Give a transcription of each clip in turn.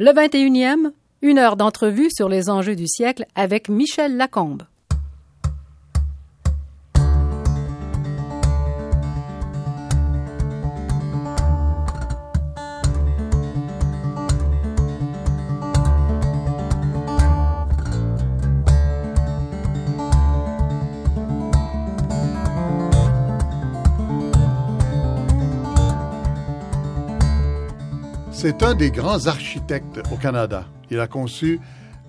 Le 21e, une heure d'entrevue sur les enjeux du siècle avec Michel Lacombe. C'est un des grands architectes au Canada. Il a conçu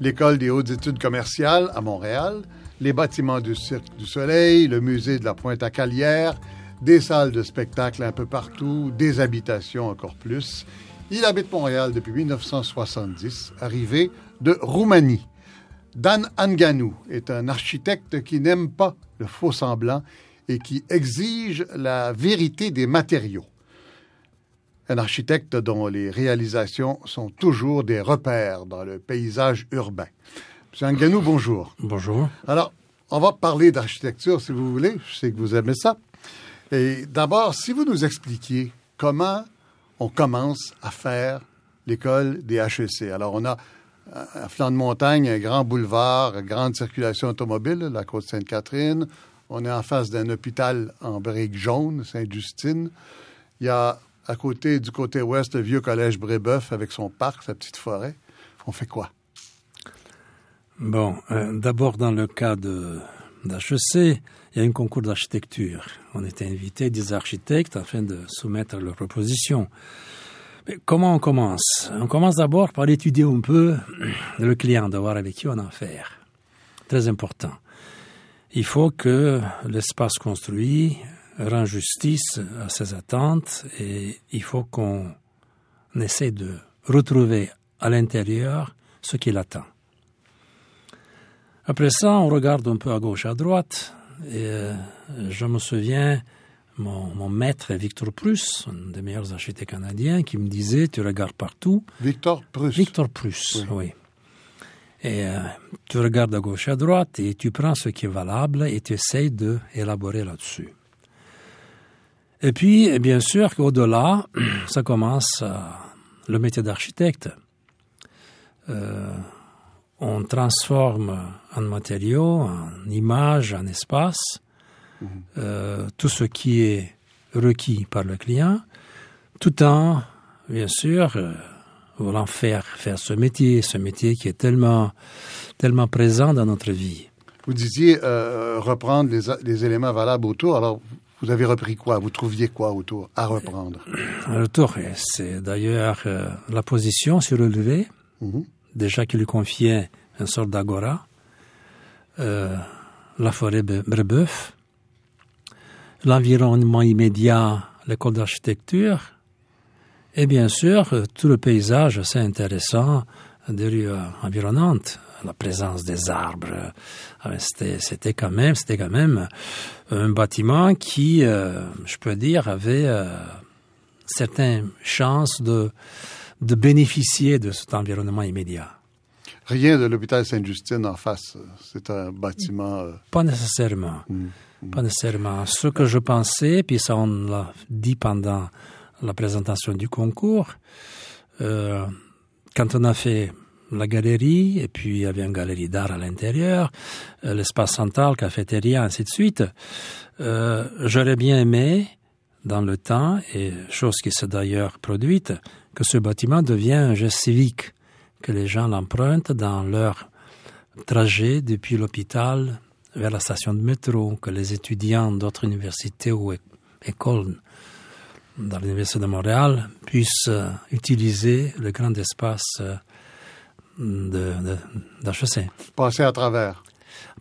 l'École des hautes études commerciales à Montréal, les bâtiments du Cirque du Soleil, le musée de la Pointe-à-Calière, des salles de spectacle un peu partout, des habitations encore plus. Il habite Montréal depuis 1970, arrivé de Roumanie. Dan Anganou est un architecte qui n'aime pas le faux semblant et qui exige la vérité des matériaux un architecte dont les réalisations sont toujours des repères dans le paysage urbain. Monsieur Anganou, bonjour. Bonjour. Alors, on va parler d'architecture si vous voulez. Je sais que vous aimez ça. Et d'abord, si vous nous expliquiez comment on commence à faire l'école des HEC. Alors, on a un flanc de montagne, un grand boulevard, grande circulation automobile, la côte Sainte-Catherine. On est en face d'un hôpital en briques jaunes, Sainte-Justine. Il y a à côté, du côté ouest, le vieux collège Brébeuf avec son parc, sa petite forêt. On fait quoi? Bon, euh, d'abord dans le cas d'HEC, il y a un concours d'architecture. On était invité des architectes afin de soumettre leurs propositions. Mais comment on commence? On commence d'abord par étudier un peu le client, de voir avec qui on a affaire. Très important. Il faut que l'espace construit rend justice à ses attentes et il faut qu'on essaie de retrouver à l'intérieur ce qu'il attend. Après ça, on regarde un peu à gauche, à droite, et euh, je me souviens, mon, mon, maître Victor Pruss, un des meilleurs architectes canadiens, qui me disait, tu regardes partout. Victor Pruss. Victor Pruss, oui. oui. Et euh, tu regardes à gauche, à droite, et tu prends ce qui est valable et tu essayes d'élaborer là-dessus. Et puis, bien sûr qu'au-delà, ça commence euh, le métier d'architecte. Euh, on transforme en matériaux, en images, en espace, mmh. euh, tout ce qui est requis par le client, tout en, bien sûr, voulant faire, faire ce métier, ce métier qui est tellement, tellement présent dans notre vie. Vous disiez euh, reprendre les, les, éléments valables autour. Alors, vous avez repris quoi? Vous trouviez quoi autour à reprendre? Autour, c'est d'ailleurs euh, la position surélevée, mmh. déjà qui lui confiait une sorte d'agora, euh, la forêt Brébeuf, l'environnement immédiat, l'école d'architecture, et bien sûr tout le paysage assez intéressant des rues environnantes, la présence des arbres. C'était quand même, c'était quand même un bâtiment qui, euh, je peux dire, avait euh, certaines chances de, de bénéficier de cet environnement immédiat. Rien de l'hôpital Sainte-Justine en face. C'est un bâtiment. Euh... Pas nécessairement. Mmh, mmh. Pas nécessairement. Ce que je pensais, puis ça on l'a dit pendant la présentation du concours, euh, quand on a fait la galerie, et puis il y avait une galerie d'art à l'intérieur, euh, l'espace central, cafétéria, ainsi de suite. Euh, J'aurais bien aimé, dans le temps, et chose qui s'est d'ailleurs produite, que ce bâtiment devienne un geste civique, que les gens l'empruntent dans leur trajet depuis l'hôpital vers la station de métro, que les étudiants d'autres universités ou écoles dans l'Université de Montréal puissent euh, utiliser le grand espace d'HEC. Passer à travers.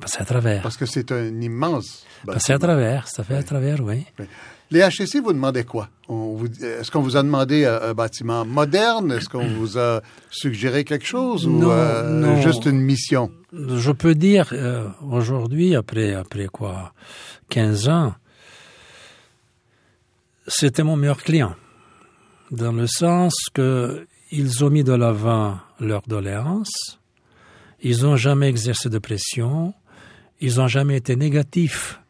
Passer à travers. Parce que c'est un immense. Bâtiment. Passer à travers, ça fait oui. à travers, oui. oui. Les HEC, vous demandez quoi? Est-ce qu'on vous a demandé un, un bâtiment moderne? Est-ce qu'on vous a suggéré quelque chose non, ou euh, non. juste une mission? Je peux dire, euh, aujourd'hui, après, après quoi, 15 ans, c'était mon meilleur client. Dans le sens que ils ont mis de l'avant leurs doléances, ils n'ont jamais exercé de pression, ils n'ont jamais été négatifs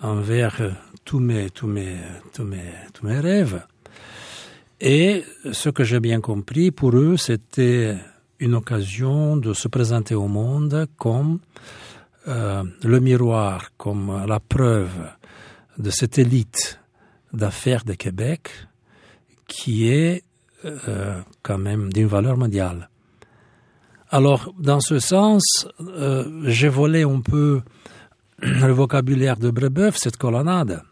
envers tous mes, tous mes, tous mes, tous mes rêves. Et ce que j'ai bien compris, pour eux, c'était une occasion de se présenter au monde comme euh, le miroir, comme la preuve de cette élite d'affaires de Québec qui est euh, quand même d'une valeur mondiale. Alors, dans ce sens, euh, j'ai volé un peu le vocabulaire de Brebeuf, cette colonnade.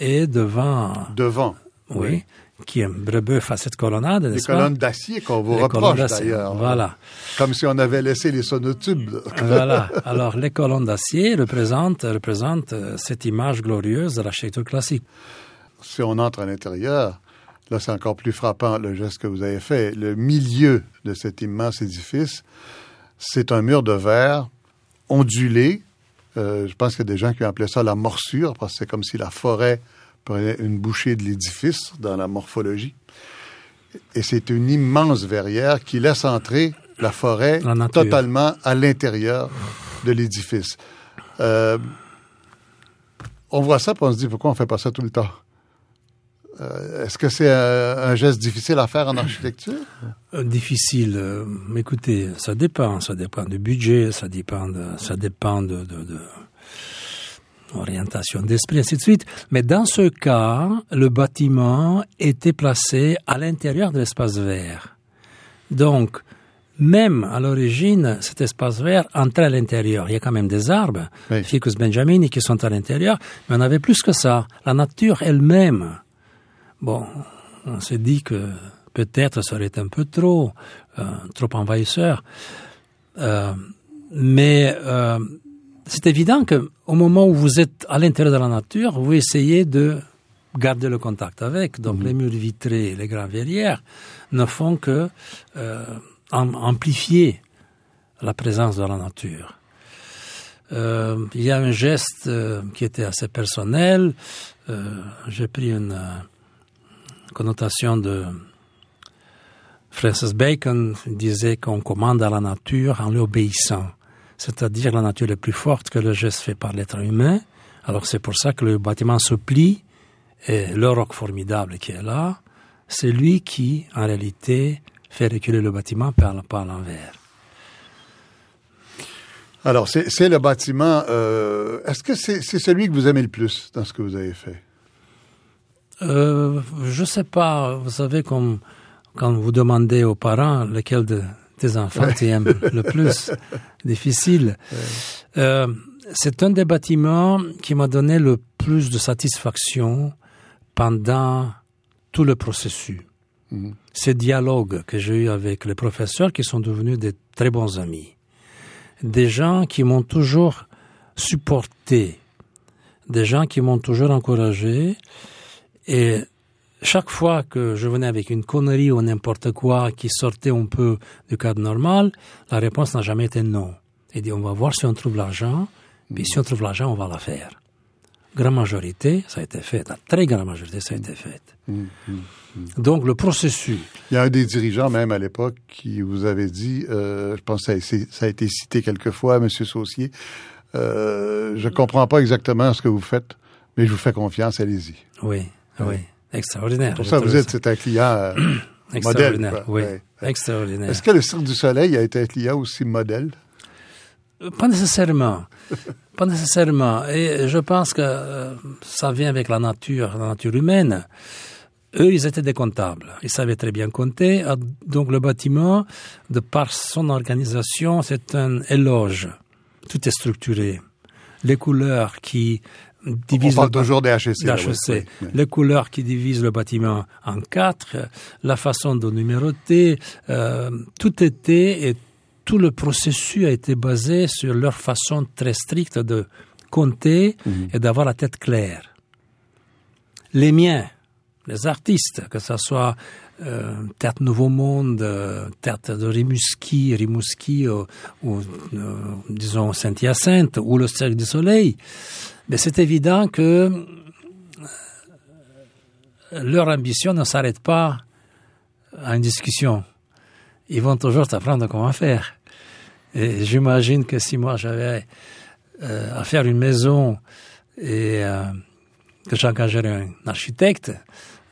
Et devant... Devant. Oui. Qui Brebeuf à cette colonnade, Les colonnes d'acier qu'on vous reproche d'ailleurs. Voilà. Comme si on avait laissé les sonotubes. voilà. Alors, les colonnes d'acier représentent, représentent euh, cette image glorieuse de l'architecture classique. Si on entre à l'intérieur, là c'est encore plus frappant le geste que vous avez fait. Le milieu de cet immense édifice, c'est un mur de verre ondulé, euh, je pense qu'il y a des gens qui ont appelé ça la morsure, parce que c'est comme si la forêt prenait une bouchée de l'édifice dans la morphologie. Et c'est une immense verrière qui laisse entrer la forêt totalement à l'intérieur de l'édifice. Euh, on voit ça, puis on se dit pourquoi on fait pas ça tout le temps? Euh, Est-ce que c'est un, un geste difficile à faire en architecture? Euh, Difficile. euh, écoutez, ça dépend. Ça dépend du budget, ça dépend de, ça dépend de, de, de orientation d'esprit, ainsi de suite. Mais dans ce cas, le bâtiment était placé à l'intérieur de l'espace vert. Donc, même à l'origine, cet espace vert entrait à l'intérieur. Il y a quand même des arbres, Oui. Ficus benjamini, qui sont à l'intérieur, mais on avait plus que ça. La nature elle-même. Bon, on s'est dit que peut-être ça aurait été un peu trop, euh, trop envahisseur. Euh, mais euh, c'est évident que au moment où vous êtes à l'intérieur de la nature, vous essayez de garder le contact avec. Donc les murs vitrés, les grandes verrières ne font que am- amplifier la présence de la nature. Il y a un geste qui était assez personnel. J'ai pris une connotation de Francis Bacon disait qu'on commande à la nature en lui obéissant. C'est-à-dire la nature est plus forte que le geste fait par l'être humain. Alors c'est pour ça que le bâtiment se plie et le roc formidable qui est là, c'est lui qui, en réalité, fait reculer le bâtiment par, par l'envers. Alors, c'est le bâtiment. euh, Est-ce que c'est celui que vous aimez le plus dans ce que vous avez fait? Euh, je sais pas, vous savez, comme quand vous demandez aux parents lequel de tes enfants tu aimes le plus, difficile. Euh, c'est un des bâtiments qui m'a donné le plus de satisfaction pendant tout le processus. Ces dialogues que j'ai eu avec les professeurs qui sont devenus des très bons amis. Des gens qui m'ont toujours supporté, des gens qui m'ont toujours encouragé. Et chaque fois que je venais avec une connerie ou n'importe quoi qui sortait un peu du cadre normal, la réponse n'a jamais été non. Il dit on va voir si on trouve l'argent, puis si on trouve l'argent, on va la faire. Grande majorité, ça a été fait. La très grande majorité, ça a été fait. Donc le processus, Il y a un des dirigeants, même à l'époque, qui vous avait dit, euh, je pense que ça a, été cité quelquefois, M. Saucier, euh, je comprends pas exactement ce que vous faites, mais je vous fais confiance, allez-y. oui, oui, extraordinaire. Pour ça, vous êtes c'est un client euh, modèle. extraordinaire. quoi. oui, extraordinaire. Est-ce que le Cirque du Soleil a été un client aussi modèle? Pas nécessairement. Pas nécessairement. Et je pense que euh, ça vient avec la nature, la nature humaine. Eux, ils étaient des comptables. Ils savaient très bien compter. Ah, Donc le bâtiment, de par son organisation, c'est un éloge. Tout est structuré. Les couleurs qui On divisent parle le toujours des HEC. d'HEC. oui. Les couleurs qui divisent le bâtiment en quatre, euh, la façon de numéroter, euh, tout était et tout le processus a été basé sur leur façon très stricte de compter et d'avoir la tête claire. Les miens, les artistes, que ce soit euh, Théâtre Nouveau Monde, euh, Théâtre de Rimouski, Rimouski ou, ou, euh, disons Saint-Hyacinthe ou le Cercle du Soleil, mais c'est évident que euh, leur ambition ne s'arrête pas à une discussion. Ils vont toujours t'apprendre comment faire. Et j'imagine que si moi j'avais euh, à faire une maison et euh, que j'engagerais un architecte,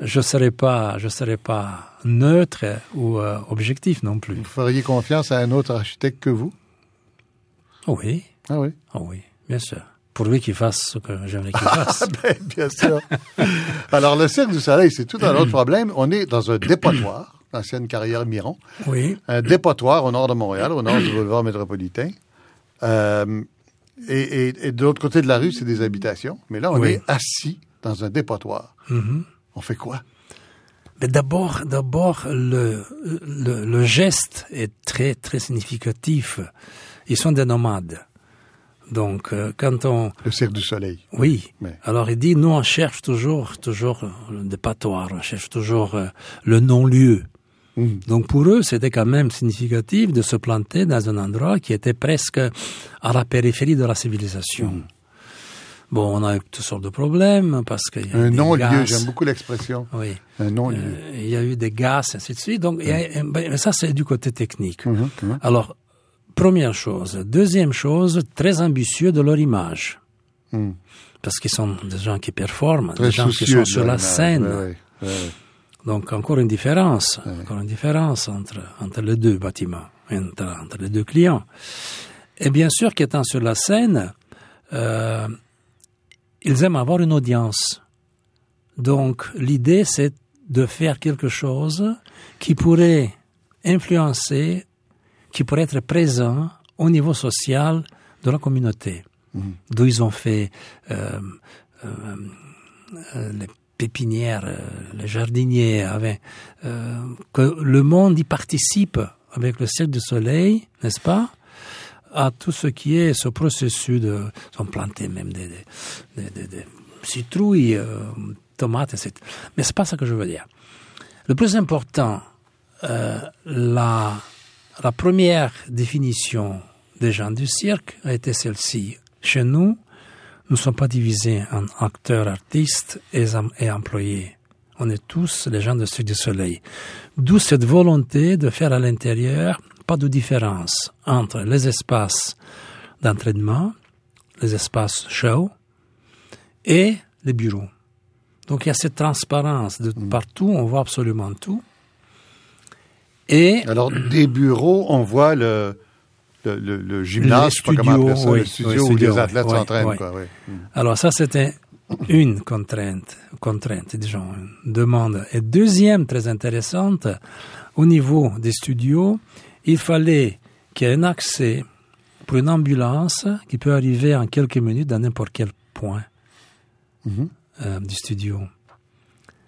je serais pas, je serais pas neutre ou euh, objectif non plus. Vous feriez confiance à un autre architecte que vous? Oui. Ah oui? Ah oui, bien sûr. Pour lui qu'il fasse ce que j'aimerais qu'il fasse. ben, bien sûr. Alors, le Cirque du Soleil, c'est tout un autre problème. On est dans un dépotoir, l'ancienne carrière Miron. Oui. Un dépotoir au nord de Montréal, au nord du boulevard métropolitain. Euh, et, et, et, de l'autre côté de la rue, c'est des habitations. Mais là, on Oui. est assis dans un dépotoir. Mhm. On fait quoi? Mais d'abord, d'abord, le, le, le geste est très, très significatif. Ils sont des nomades. Donc, euh, quand on, Le Cirque du Soleil. oui. Mais- Alors, il dit, nous, on cherche toujours, toujours le dépatoire, on cherche toujours euh, le non-lieu. Mhm. Donc, pour eux, c'était quand même significatif de se planter dans un endroit qui était presque à la périphérie de la civilisation. Mhm. Bon, on a eu toutes sortes de problèmes parce qu'il y a eu Un des non-lieu, j'aime beaucoup l'expression. Oui. Un non-lieu. Euh, il y a eu des gaz, ainsi de suite. Donc, a- ben, ça, c'est du côté technique. Mhm, mhm. Alors, première chose. Deuxième chose, très ambitieux de leur image. Mhm. Parce qu'ils sont des gens qui performent, Très des gens qui sont sur la scène. Ouais, ouais, ouais, ouais. Donc, encore une différence. Encore une différence entre, entre les deux bâtiments, entre, entre les deux clients. Et bien sûr qu'étant sur la scène, euh, ils aiment avoir une audience. Donc, l'idée, c'est de faire quelque chose qui pourrait influencer, qui pourrait être présent au niveau social de la communauté. D'où ils ont fait euh, euh, euh, les pépinières, les jardiniers, avec, euh, que le monde y participe avec le Cirque du Soleil, n'est-ce pas à tout ce qui est ce processus de... Ils ont planté même des, des, des, des- des citrouilles, tomates, etc. Mais c'est pas ça que je veux dire. Le plus important, la, la première définition des gens du cirque a été celle-ci. Chez nous, nous ne sommes pas divisés en acteurs, artistes et, em- et employés. On est tous les gens de Cirque du Soleil. D'où cette volonté de faire à l'intérieur pas de différence entre les espaces d'entraînement, les espaces show et les bureaux. Donc il y a cette transparence de partout, on voit absolument tout. Et Alors, des bureaux, on voit le, le, le, le gymnase, je sais pas comment ça, studios, le oui, studio oui, où les athlètes oui, s'entraînent. oui. quoi, oui. Mm. Alors ça, c'était une contrainte, contrainte, disons, une demande. Et deuxième, très intéressante, au niveau des studios, il fallait qu'il y ait un accès pour une ambulance qui peut arriver en quelques minutes dans n'importe quel point Mhm. euh, du studio.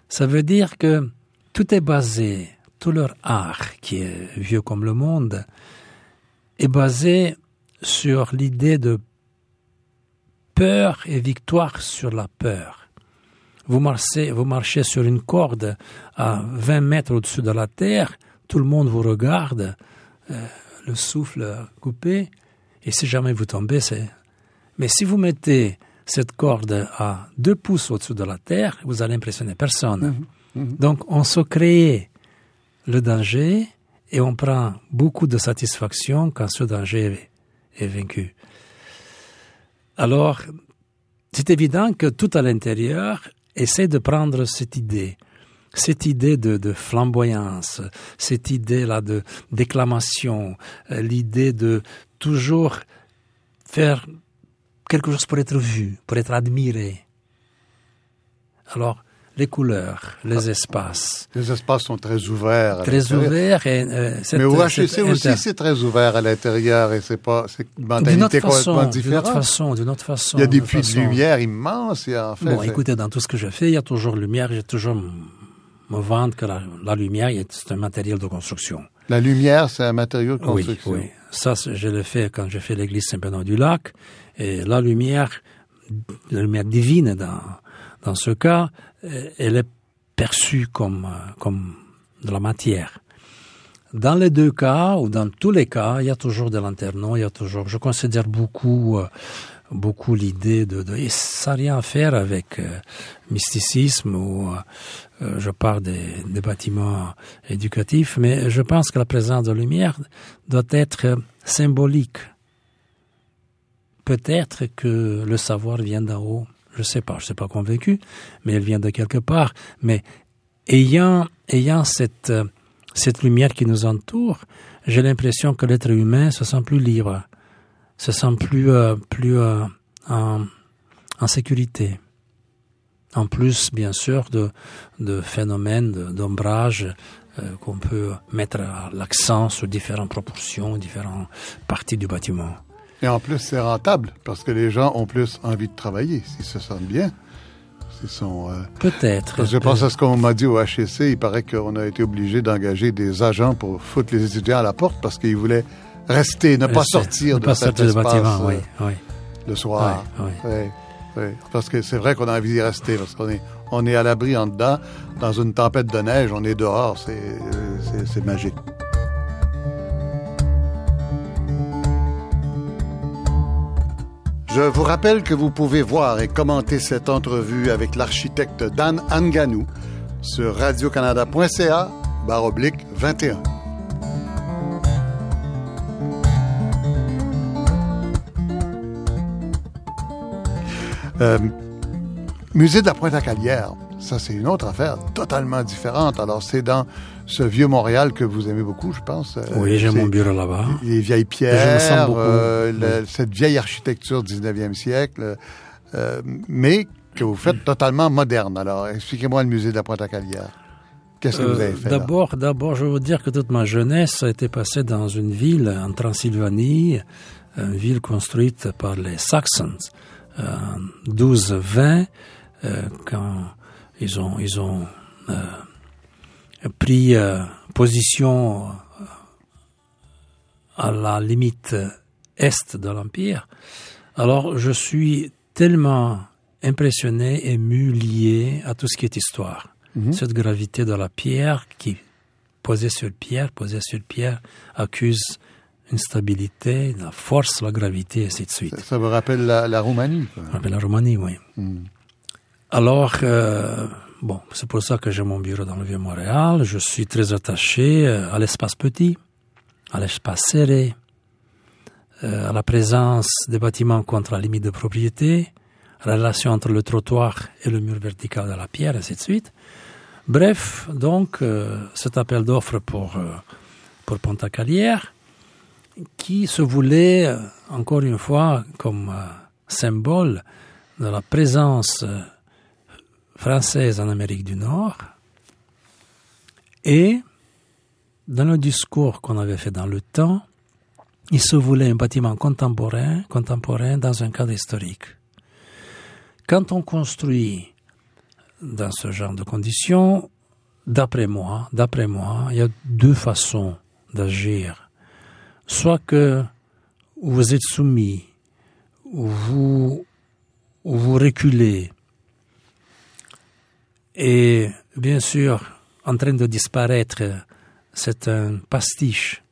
Ça veut dire que tout est basé, tout leur art, qui est vieux comme le monde, est basé sur l'idée de peur et victoire sur la peur. Vous marchez, vous marchez sur une corde à 20 mètres au-dessus de la terre, tout le monde vous regarde, euh, le souffle coupé, et si jamais vous tombez, c'est... Mais si vous mettez cette corde à deux pouces au-dessus de la terre, vous allez impressionner personne. Donc, on se crée le danger et on prend beaucoup de satisfaction quand ce danger est, vaincu. Alors, c'est évident que tout à l'intérieur essaie de prendre cette idée, cette idée de, de flamboyance, cette idée-là de déclamation, euh, l'idée de toujours faire quelque chose pour être vu, pour être admiré. Alors, les couleurs, les espaces, Les espaces sont très ouverts. très ouverts. Et, euh, Mais au HEC aussi, c'est très ouvert à l'intérieur et c'est pas, c'est une mentalité façon, complètement d'une différente. autre façon, d'une autre façon. Il y a des puits de lumière immenses et en fait, Bon, écoutez, dans tout ce que je fais, il y a toujours lumière. J'ai toujours me vendre que la, la lumière, c'est un matériel de construction. la lumière, c'est un matériau de Oui, construction. oui. Ça, c'est- je l'ai fait quand j'ai fait l'église Saint-Bernard-du-Lac. Et la lumière, la lumière divine dans, dans ce cas, elle est perçue comme, euh, comme de la matière. Dans les deux cas, ou dans tous les cas, il y a toujours de l'interno, il y a toujours, je considère beaucoup, euh, beaucoup l'idée de, et ça n'a rien à faire avec euh, mysticisme ou, euh, euh, je parle des, des bâtiments éducatifs, mais je pense que la présence de lumière doit être euh, symbolique. Peut-être que le savoir vient d'en haut, je sais pas, je suis pas convaincu, mais elle vient de quelque part. Mais ayant, ayant cette, euh, cette lumière qui nous entoure, j'ai l'impression que l'être humain se sent plus libre, se sent plus, euh, plus euh, en, sécurité. En plus, bien sûr, de, de phénomènes d'ombrage qu'on peut mettre l'accent sur différentes proportions, différentes parties du bâtiment. Et en plus, c'est rentable parce que les gens ont plus envie de travailler s'ils se sentent bien. Sont, euh, Peut-être. je pense à ce qu'on m'a dit au HEC. Il paraît qu'on a été obligé d'engager des agents pour foutre les étudiants à la porte parce qu'ils voulaient rester, ne pas sortir ne de pas cet sortir du espace bâtiment, oui, euh, oui. le soir. Ouais. Parce que c'est vrai qu'on a envie d'y rester parce qu'on est, on est à l'abri en dedans. Dans une tempête de neige, on est dehors. C'est, euh, c'est magique. Je vous rappelle que vous pouvez voir et commenter cette entrevue avec l'architecte Dan Anganou sur radiocanada.ca barre oblique 21. Euh, Musée de la Pointe-à-Calière, ça c'est une autre affaire totalement différente. Alors c'est dans ce vieux Montréal que vous aimez beaucoup, je pense. Euh, Oui, j'ai mon bureau là-bas. Les vieilles Je me pierres, sens beaucoup. euh, cette vieille architecture du 19e siècle, euh, mais que vous faites totalement moderne. Alors expliquez-moi le musée de la Pointe-à-Calière. Qu'est-ce que vous avez fait? D'abord, d'abord, je veux dire que toute ma jeunesse a été passée dans une ville en Transylvanie, une ville construite par les Saxons, euh, 1220, euh, quand ils ont, ils ont euh, pris euh, position euh, à la limite est de l'Empire. Alors, je suis tellement impressionné, ému, lié à tout ce qui est histoire. Cette gravité de la pierre qui, posée sur pierre, posée sur pierre, accuse une stabilité, la force, la gravité, et ainsi de suite. Ça, ça vous rappelle la, la Roumanie. quoi. On appelle la Roumanie, oui. Alors, euh, bon, c'est pour ça que j'ai mon bureau dans le Vieux-Montréal. Je suis très attaché euh, à l'espace petit, à l'espace serré, euh, à la présence des bâtiments contre la limite de propriété, la relation entre le trottoir et le mur vertical de la pierre, ainsi de suite. Bref, donc, euh, cet appel d'offres pour, Ponta-Calière, qui se voulait, encore une fois, comme symbole de la présence française en Amérique du Nord, et dans le discours qu'on avait fait dans le temps, il se voulait un bâtiment contemporain, contemporain dans un cadre historique. Quand on construit dans ce genre de conditions, d'après moi, d'après moi, il y a deux façons d'agir. Soit que vous êtes soumis, ou vous, ou vous reculez, et bien sûr, en train de disparaître, c'est un pastiche,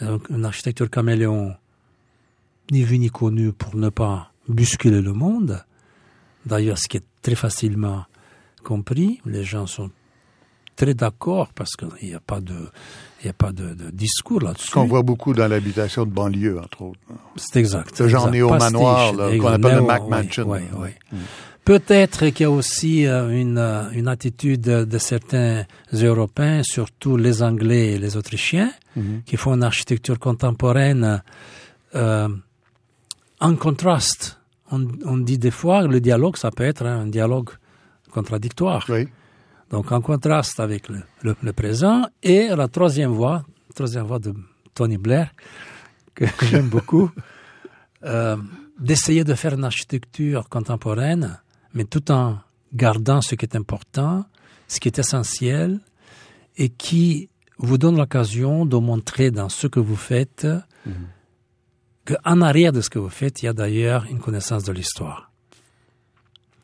une architecture caméléon, ni vu ni connu pour ne pas bousculer le monde. D'ailleurs, ce qui est très facilement compris, les gens sont très d'accord parce qu'il n'y a pas de, il n'y a pas de, de discours là-dessus. Ce qu'on voit beaucoup dans l'habitation de banlieue, entre autres. C'est exact. Ce genre néo-manoir, qu'on appelle le néo- Mac oui, Mansion. oui, oui. Peut-être qu'il y a aussi euh, une, euh, une attitude de certains Européens, surtout les Anglais et les Autrichiens, qui font une architecture contemporaine euh, en contraste. On, on dit des fois que le dialogue, ça peut être un dialogue contradictoire. Oui. Donc en contraste avec le, le- le présent et la troisième voie, troisième voie de Tony Blair que j'aime beaucoup, euh, d'essayer de faire une architecture contemporaine, mais tout en gardant ce qui est important, ce qui est essentiel et qui vous donne l'occasion de montrer dans ce que vous faites qu'en arrière de ce que vous faites, il y a d'ailleurs une connaissance de l'histoire.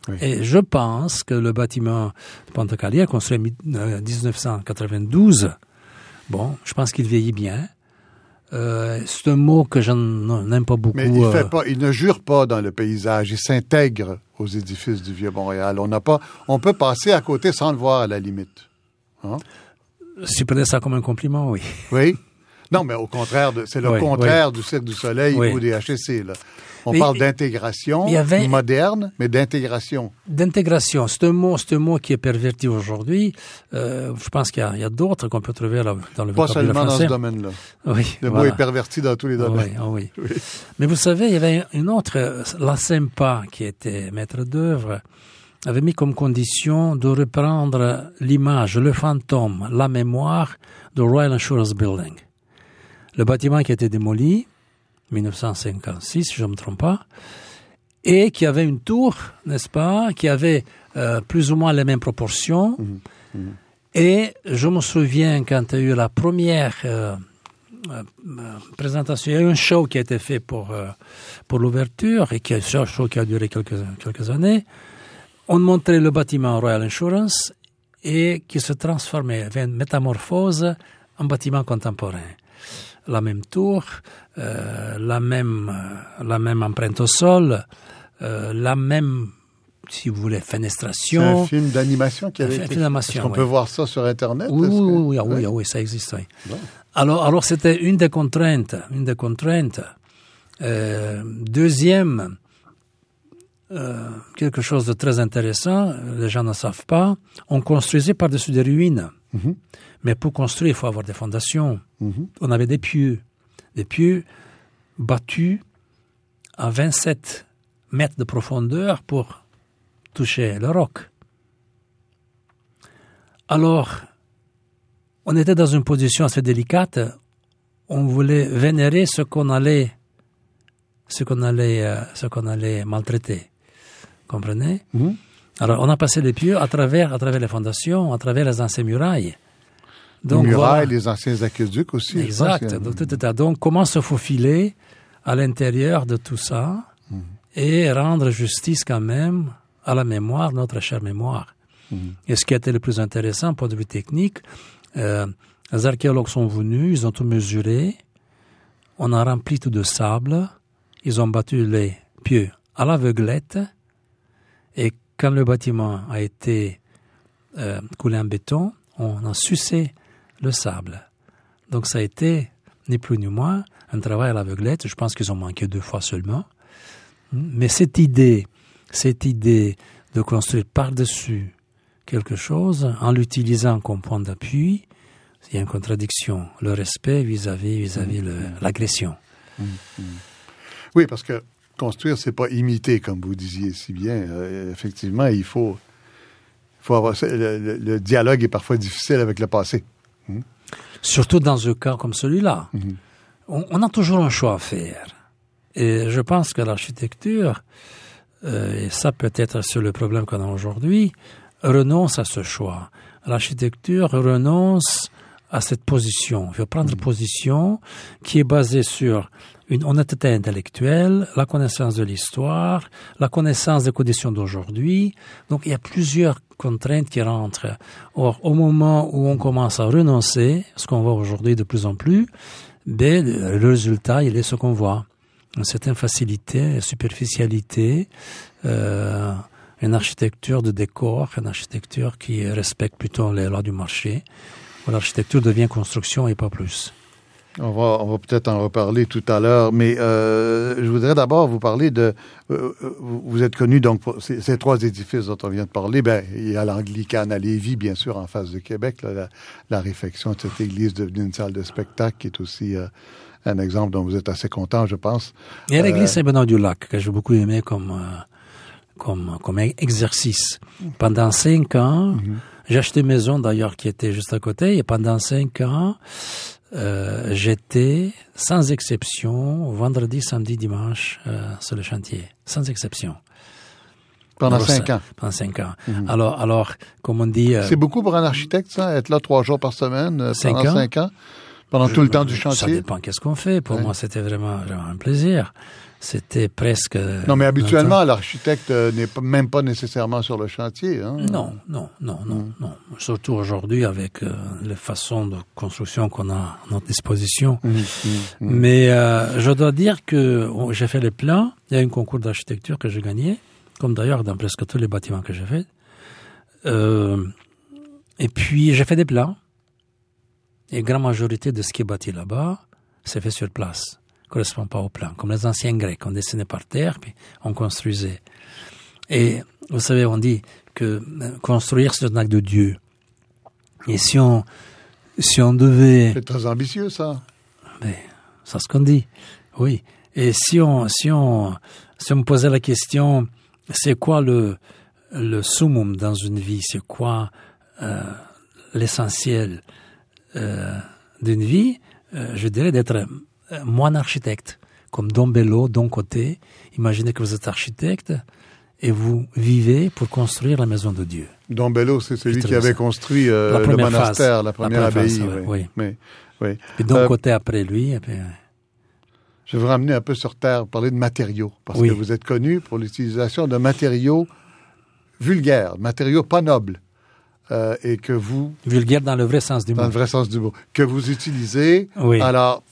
Oui. Et je pense que le bâtiment de Pantacalier, construit en euh, 1992, bon, je pense qu'il vieillit bien. Euh, c'est un mot que je n'aime pas beaucoup. Mais il, euh, fait pas, il ne jure pas dans le paysage, il s'intègre aux édifices du Vieux-Montréal. On n'a pas, on peut passer à côté sans le voir à la limite. Hein? Si vous prenez ça comme un compliment, oui. Oui? Non, mais au contraire, c'est le contraire du Cirque du Soleil ou des HEC. Là. On parle d'intégration moderne, mais d'intégration. D'intégration. C'est un mot, c'est un mot qui est perverti aujourd'hui. Euh, je pense qu'il y a, d'autres qu'on peut trouver là, dans le Pas seulement dans ce domaine-là. Oui. Le mot est perverti dans tous les domaines. Ah oui, oui. Mais vous savez, il y avait une autre, la Sempa, qui était maître d'œuvre, avait mis comme condition de reprendre l'image, le fantôme, la mémoire de Royal Insurance Building. Le bâtiment qui a été démoli, 1956, si je ne me trompe pas, et qui avait une tour, n'est-ce pas, qui avait euh, plus ou moins les mêmes proportions. Mhm, mhm. Et je me souviens quand il y a eu la première euh, euh, présentation, il y a eu un show qui a été fait pour, pour l'ouverture, et qui un show qui a duré quelques, quelques années. On montrait le bâtiment Royal Insurance et qui se transformait, avait une métamorphose en bâtiment contemporain la même tour, euh, la même euh, la même empreinte au sol, euh, la même si vous voulez fenestration. C'est un film d'animation qui avait été. Est-ce qu'on peut voir ça sur internet? Oui, oui, oui, oui, ça existe. Oui. Alors, alors c'était une des contraintes, une des contraintes. deuxième, quelque chose de très intéressant, les gens ne savent pas, on construisait par-dessus des ruines. Mhm. Mais pour construire, il faut avoir des fondations. Mhm. On avait des pieux, des pieux battus à 27 mètres de profondeur pour toucher le roc. Alors, on était dans une position assez délicate. On voulait vénérer ce qu'on allait, ce qu'on allait, euh, ce qu'on allait maltraiter. Comprenez? Mhm. Alors, on a passé les pieux à travers, à travers les fondations, à travers les anciennes murailles. Donc, les murailles, les anciens aqueducs aussi. Exact. Donc, comment se faufiler à l'intérieur de tout ça mhm. et rendre justice quand même à la mémoire, notre chère mémoire. Mhm. Et ce qui a été le plus intéressant, point de vue technique, euh, les archéologues sont venus, ils ont tout mesuré, on a rempli tout de sable, ils ont battu les pieux à l'aveuglette, et quand le bâtiment a été euh, coulé en béton, on a sucé le sable. Donc ça a été, ni plus ni moins, un travail à l'aveuglette. Je pense qu'ils ont manqué deux fois seulement. Mais cette idée, cette idée de construire par-dessus quelque chose en l'utilisant comme point d'appui, il y a une contradiction. Le respect vis-à-vis vis-à-vis mmh. l'agression. Mmh. Oui, parce que construire, c'est pas imiter, comme vous disiez si bien. Euh, effectivement, il faut, faut avoir le, dialogue est parfois difficile avec le passé. Hmm? Surtout dans un cas comme celui-là. Hmm. On, a toujours un choix à faire. Et je pense que l'architecture, euh, et ça peut être sur le problème qu'on a aujourd'hui, renonce à ce choix. L'architecture renonce à cette position. Il faut prendre mmh. position qui est basée sur une honnêteté intellectuelle, la connaissance de l'histoire, la connaissance des conditions d'aujourd'hui. Donc il y a plusieurs contraintes qui rentrent. Or, au moment où on commence à renoncer, ce qu'on voit aujourd'hui de plus en plus, ben, le résultat, il est ce qu'on voit. Une certaine facilité, superficialité, euh, une architecture de décor, une architecture qui respecte plutôt les lois du marché l'architecture devient construction et pas plus. On va, on va peut-être en reparler tout à l'heure, mais euh, je voudrais d'abord vous parler de. Euh, vous êtes connu donc pour ces, trois édifices dont on vient de parler. Ben, il y a l'Anglicane à Lévis, bien sûr, en face de Québec, la, la, réfection de cette église devenue une salle de spectacle, qui est aussi euh, un exemple dont vous êtes assez content, je pense. Il y a l'église Saint-Benoît-du-Lac que j'ai beaucoup aimé comme comme comme exercice. Pendant cinq ans. Mm-hmm. J'ai acheté une maison d'ailleurs qui était juste à côté et pendant cinq ans, euh, j'étais sans exception vendredi, samedi, dimanche euh, sur le chantier, sans exception. Pendant cinq ans. Pendant cinq ans. Mhm. Alors, alors, comme on dit. Euh, C'est beaucoup pour un architecte, ça, être là trois jours par semaine euh, pendant cinq ans, pendant tout le temps du chantier. Ça dépend qu'est-ce qu'on fait. Pour moi, c'était vraiment, vraiment un plaisir c'était presque. Non, mais habituellement, l'architecte euh, n'est même pas nécessairement sur le chantier. Hein? Non, non, non, non, mm. non. Surtout aujourd'hui avec euh, les façons de construction qu'on a à notre disposition. Mm, mm, mais euh, je dois dire que j'ai fait les plans. Il y a un concours d'architecture que j'ai gagné, comme d'ailleurs dans presque tous les bâtiments que j'ai fait. et puis j'ai fait des plans. Et la grande majorité de ce qui est bâti là-bas, c'est fait sur place, correspond pas au plan. Comme les anciens Grecs, on dessinait par terre, puis on construisait. Et vous savez, on dit que euh, construire, c'est un acte de Dieu. Et si on, si on devait... C'est très ambitieux, ça. Mais c'est ce qu'on dit, oui. Et si on, si on, si on me posait la question, c'est quoi le, le summum dans une vie? C'est quoi euh, l'essentiel euh, d'une vie? Euh, Je dirais d'être moine architecte, comme Don Bello, Don Côté. Imaginez que vous êtes architecte et vous vivez pour construire la maison de Dieu. Don Bello, c'est celui qui avait construit euh, le monastère, phase. la première La première abbaye. phase, oui. oui. Mais, oui. Et Don Euh, Côté après lui. Et puis, euh, Je vais vous ramener un peu sur Terre, parler de matériaux, parce Oui. que vous êtes connu pour l'utilisation de matériaux vulgaires, matériaux pas nobles, euh, et que vous, vulgaire dans le vrai sens du dans mot. le vrai sens du mot, que vous utilisez, Oui. alors,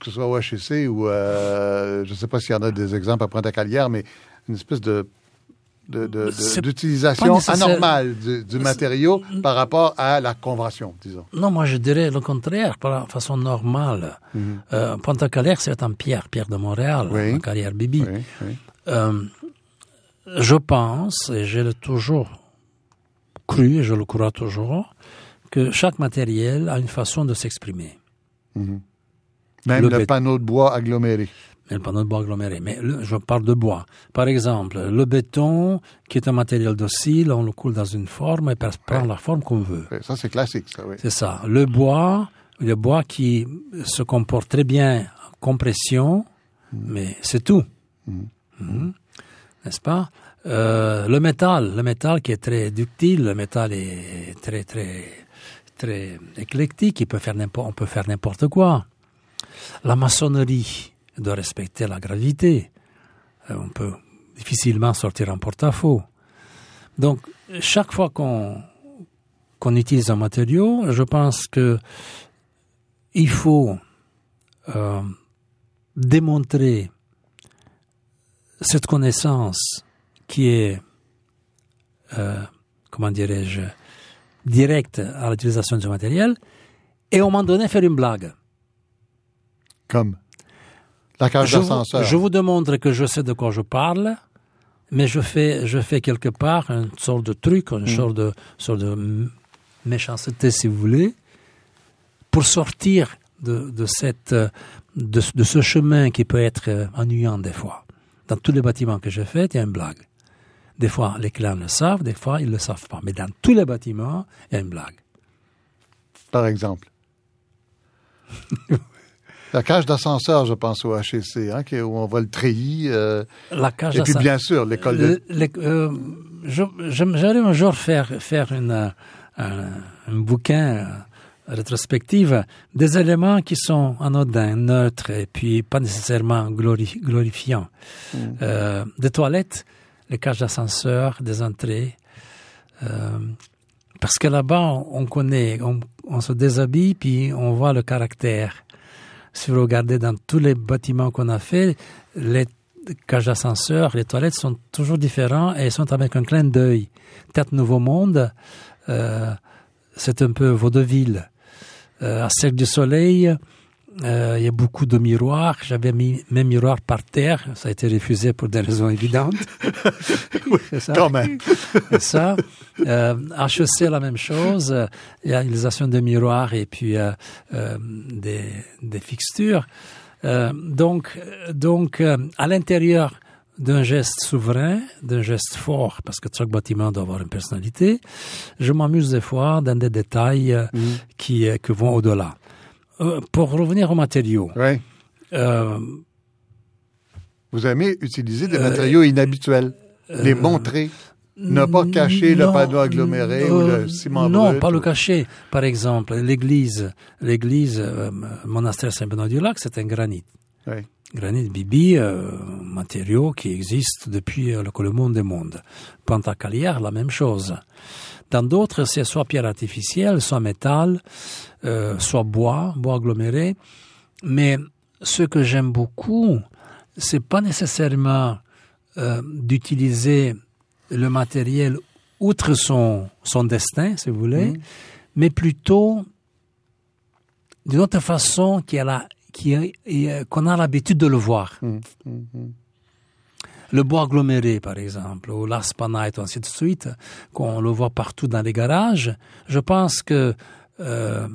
que ce soit au HEC ou, euh, je ne sais pas s'il y en a des exemples à Pointe-à-Calière, mais une espèce de d'utilisation anormale du, du matériau par rapport à la convention, disons. Non, moi je dirais le contraire, par la façon normale. Euh, Pointe-à-Calière, c'est en pierre, pierre de Montréal, Oui. carrière Bibi. Oui, oui. Euh, je pense, et je l'ai toujours cru, et je le crois toujours, que chaque matériel a une façon de s'exprimer. Même Le panneau de bois aggloméré. Le panneau de bois aggloméré. Mais le- je parle de bois. Par exemple, le béton, qui est un matériel docile, on le coule dans une forme et peut prendre la forme qu'on veut. Ça, c'est classique, ça, oui. C'est ça. Le bois, le bois qui se comporte très bien en compression, mais c'est tout. Mhm. N'est-ce pas? Euh, Le métal, le métal qui est très ductile, le métal est très très très éclectique. Il peut faire on peut faire n'importe quoi. La maçonnerie doit respecter la gravité. Euh, on peut difficilement sortir un porte-à-faux. Donc chaque fois qu'on utilise un matériau, je pense que il faut euh, démontrer cette connaissance qui est, euh, comment dirais-je, directe à l'utilisation du matériel, et un moment donné faire une blague. Comme la cage d'ascenseur. je vous démontre que je sais de quoi je parle, mais je fais, je fais quelque part une sorte de truc, une sorte, de, sorte de méchanceté, si vous voulez, pour sortir de, de, cette, de, de ce chemin qui peut être euh, ennuyant des fois. Dans tous les bâtiments que j'ai faits, il y a une blague. Des fois, les clients le savent, des fois, ils ne le savent pas. Mais dans tous les bâtiments, il y a une blague. par exemple. la cage d'ascenseur, je pense, au HEC, hein, où on voit le treillis. euh, La cage et puis, bien sûr, l'école de... Euh, J'aimerais un jour faire, faire une, euh, un, un bouquin euh, rétrospective des éléments qui sont anodins, neutres et puis pas nécessairement glori- glorifiants. Euh, des toilettes, les cages d'ascenseur, des entrées. euh, parce que là-bas, on, on connaît, on, on se déshabille puis on voit le caractère. Si vous regardez dans tous les bâtiments qu'on a fait, les cages d'ascenseur, les toilettes sont toujours différents et sont avec un clin d'œil. Tête Nouveau Monde, euh, c'est un peu vaudeville. Euh, à Cercle du Soleil, euh, il y a beaucoup de miroirs. J'avais mis mes miroirs par terre. Ça a été refusé pour des raisons évidentes. c'est ça. Quand même. C'est ça. Euh, HEC, la même chose. Euh, Il y a l'utilisation de miroirs et puis euh, euh, des, des fixtures. Euh, donc, euh, donc euh, à l'intérieur d'un geste souverain, d'un geste fort, parce que chaque bâtiment doit avoir une personnalité, je m'amuse des fois dans des détails euh, qui, euh, qui vont au-delà. Euh, pour revenir aux matériaux, Oui. euh, Vous aimez utiliser des Euh, matériaux inhabituels, les montrer, ne pas cacher le panneau aggloméré ou le ciment Non, brut pas le cacher. Par exemple, l'église, l'église monastère Saint-Benoît-du-Lac, c'est un granit. Oui. Granit Bibi, euh, matériau qui existe depuis euh, que le monde est monde. Pantacalière, la même chose. Dans d'autres, c'est soit pierre artificielle, soit métal, euh, soit bois, bois aggloméré. Mais ce que j'aime beaucoup, c'est pas nécessairement euh, d'utiliser le matériel outre son, son destin, si vous voulez, mais plutôt d'une autre façon qu'on a, qu'on a l'habitude de le voir. Hum, hum, hum. Le bois aggloméré, par exemple, ou l'aspanite, ainsi de suite, qu'on le voit partout dans les garages. Je pense que euh,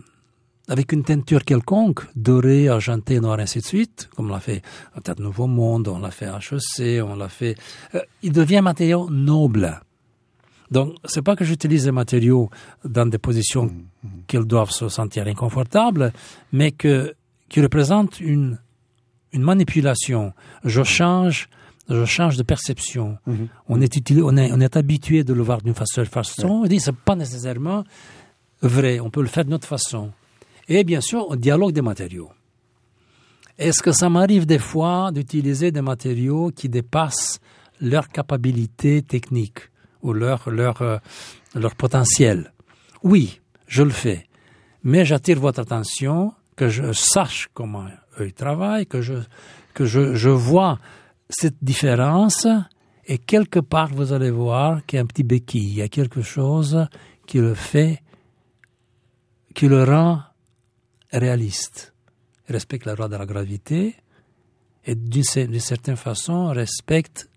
avec une teinture quelconque, dorée, argentée, noire, ainsi de suite, comme on l'a fait au Théâtre Nouveau Monde, on l'a fait à HEC, on l'a fait, euh, il devient un matériau noble. Donc, c'est pas que j'utilise les matériaux dans des positions qu'ils doivent se sentir inconfortables, mais que, qui représentent une, une manipulation. Je change, je change de perception. On est utilisé, on est, on est habitué de le voir d'une façon, façon. On dit, c'est pas nécessairement vrai. On peut le faire d'une autre façon. Et bien sûr, on dialogue des matériaux. Est-ce que ça m'arrive des fois d'utiliser des matériaux qui dépassent leur capacité technique ou leur, leur, euh, leur potentiel? Oui, je le fais. Mais j'attire votre attention que je sache comment eux ils travaillent, que je, que je, je vois cette différence et quelque part vous allez voir qu'il y a un petit béquille, il y a quelque chose qui le fait, qui le rend réaliste, respecte la loi de la gravité et d'une certaine façon respecte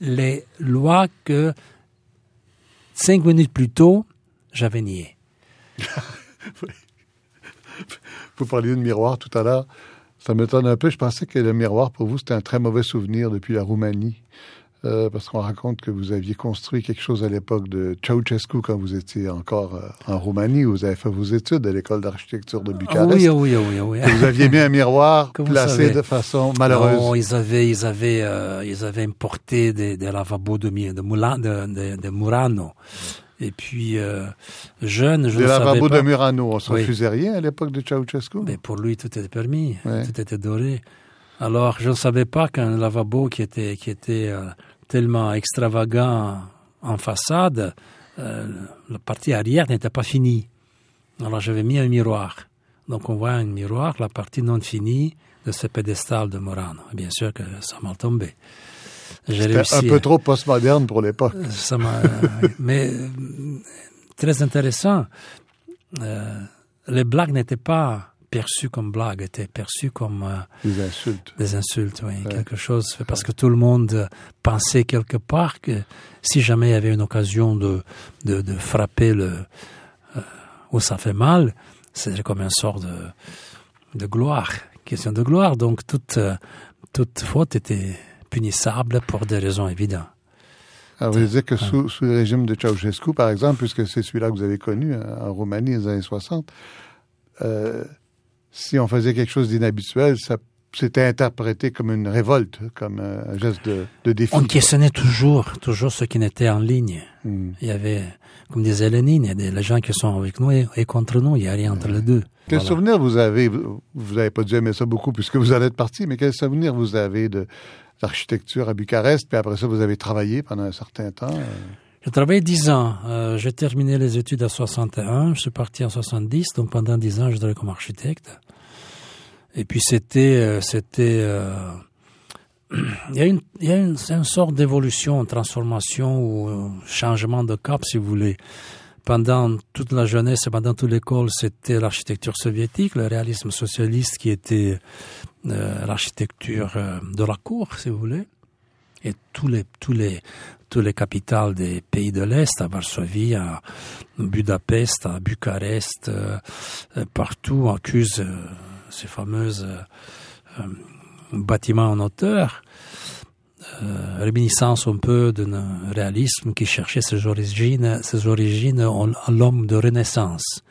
les lois que cinq minutes plus tôt j'avais niées. Vous parliez de miroir tout à l'heure. Ça m'étonne un peu. Je pensais que le miroir, pour vous, c'était un très mauvais souvenir depuis la Roumanie. Euh, parce qu'on raconte que vous aviez construit quelque chose à l'époque de Ceausescu quand vous étiez encore euh, en Roumanie, où vous avez fait vos études à l'école d'architecture de Ah Bucarest. oui, ah oui, ah oui, ah oui. Et vous aviez mis un miroir placé de façon malheureuse. Non, ils avaient, ils avaient, euh, ils avaient importé des, des lavabos de, de, de, de Murano. Et puis, euh, jeune, je ne savais pas. de Murano. On se Oui. refusait rien à l'époque de Ceausescu. Mais pour lui, tout était permis, Ouais. tout était doré. Alors, je ne savais pas qu'un lavabo qui était, qui était euh, tellement extravagant en façade, euh, la partie arrière n'était pas finie. Alors, j'avais mis un miroir. Donc, on voit un miroir, la partie non finie de ce pédestal de Morano. Et Bien sûr que ça m'a tombé. J'ai C'était réussi. un peu trop postmoderne pour l'époque. Ça m'a, mais euh, très intéressant. Euh, les blagues n'étaient pas perçues comme blagues, étaient perçues comme euh, Des insultes. des insultes, oui, quelque chose. Parce que tout le monde pensait quelque part que si jamais il y avait une occasion de, de, de frapper le, euh, où ça fait mal, c'est comme une sorte de, de gloire, question de gloire. Donc toute, euh, toute faute était punissable pour des raisons évidentes. Alors, vous disiez que sous, sous le régime de Ceausescu, par exemple, puisque c'est celui-là que vous avez connu hein, en Roumanie dans les années 60, euh, si on faisait quelque chose d'inhabituel, ça c'était interprété comme une révolte, comme un geste de, de défi. On questionnait toujours, toujours ce qui n'était en ligne. Hmm. Il y avait, comme disait Lénine, il y a des les gens qui sont avec nous et, et contre nous, il n'y a rien entre les deux. Quel Voilà. souvenir vous avez, vous vous n'avez pas dû aimer ça beaucoup puisque vous allez être parti, mais quel souvenir vous avez de l'architecture à Bucarest, puis après ça, vous avez travaillé pendant un certain temps. euh, J'ai travaillé dix ans. Euh, j'ai terminé les études à 61. Je suis parti en 70. Donc pendant dix ans, je travaillais comme architecte. Et puis c'était, euh, c'était, il y a une, il y a une, une sorte d'évolution, transformation ou changement de cap, si vous voulez. Pendant toute la jeunesse et pendant toute l'école, c'était l'architecture soviétique, le réalisme socialiste qui était l'architecture euh, de la cour, si vous voulez. Et tous les, tous les, tous les capitales des pays de l'Est, à Varsovie, à Budapest, à Bucarest, euh, euh, partout, accusent euh, ces fameuses euh, euh, bâtiments en hauteur, euh, réminiscence un peu d'un réalisme qui cherchait ses origines, ses origines en l'homme de Renaissance.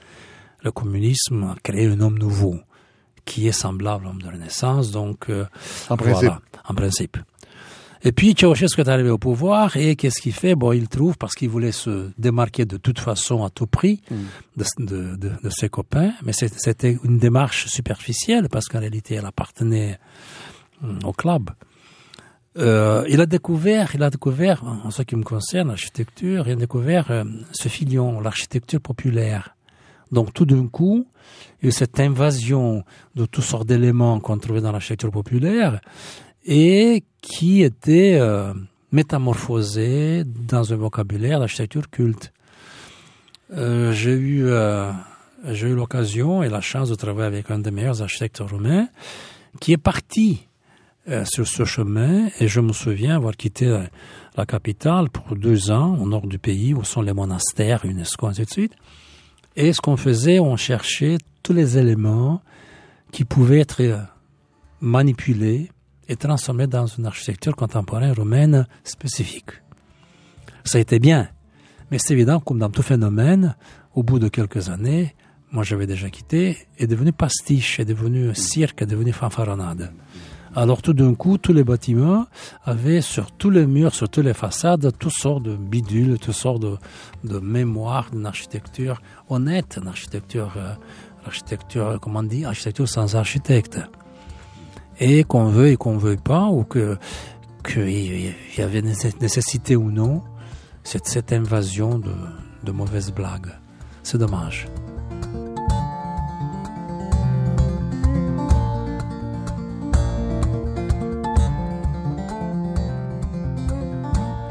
Le communisme a créé un homme nouveau qui est semblable à l'homme de Renaissance, donc euh, En principe. voilà, en principe. Et puis Ceausescu est arrivé au pouvoir et qu'est-ce qu'il fait? Bon, il trouve parce qu'il voulait se démarquer de toute façon à tout prix de, de, de, de ses copains, mais c'était une démarche superficielle parce qu'en réalité, elle appartenait hum, au club. Euh, il a découvert, il a découvert, en ce qui me concerne, l'architecture, il a découvert euh, ce filion, l'architecture populaire. Donc tout d'un coup, il y a cette invasion de toutes sortes d'éléments qu'on trouvait dans l'architecture populaire et qui était euh, métamorphosé dans un vocabulaire d'architecture culte. Euh, J'ai eu euh, eu l'occasion et la chance de travailler avec un des meilleurs architectes roumains qui est parti euh, sur ce chemin et je me souviens avoir quitté la, capitale pour deux ans au nord du pays où sont les monastères, UNESCO, ainsi de suite. Et ce qu'on faisait, on cherchait tous les éléments qui pouvaient être euh, manipulés et transformés dans une architecture contemporaine romaine spécifique. Ça a été bien, mais c'est évident, comme dans tout phénomène, au bout de quelques années, moi j'avais déjà quitté, est devenu pastiche, est devenu cirque, est devenu fanfaronnade. Alors tout d'un coup, tous les bâtiments avaient sur tous les murs, sur toutes les façades, toutes sortes de bidules, toutes sortes de, mémoires d'une architecture honnête, une architecture, euh, architecture, comment on architecture sans architecte. Et qu'on veut et qu'on veuille pas, ou que qu'il y avait nécessité ou non, c'est cette invasion de, de mauvaises blagues. C'est dommage.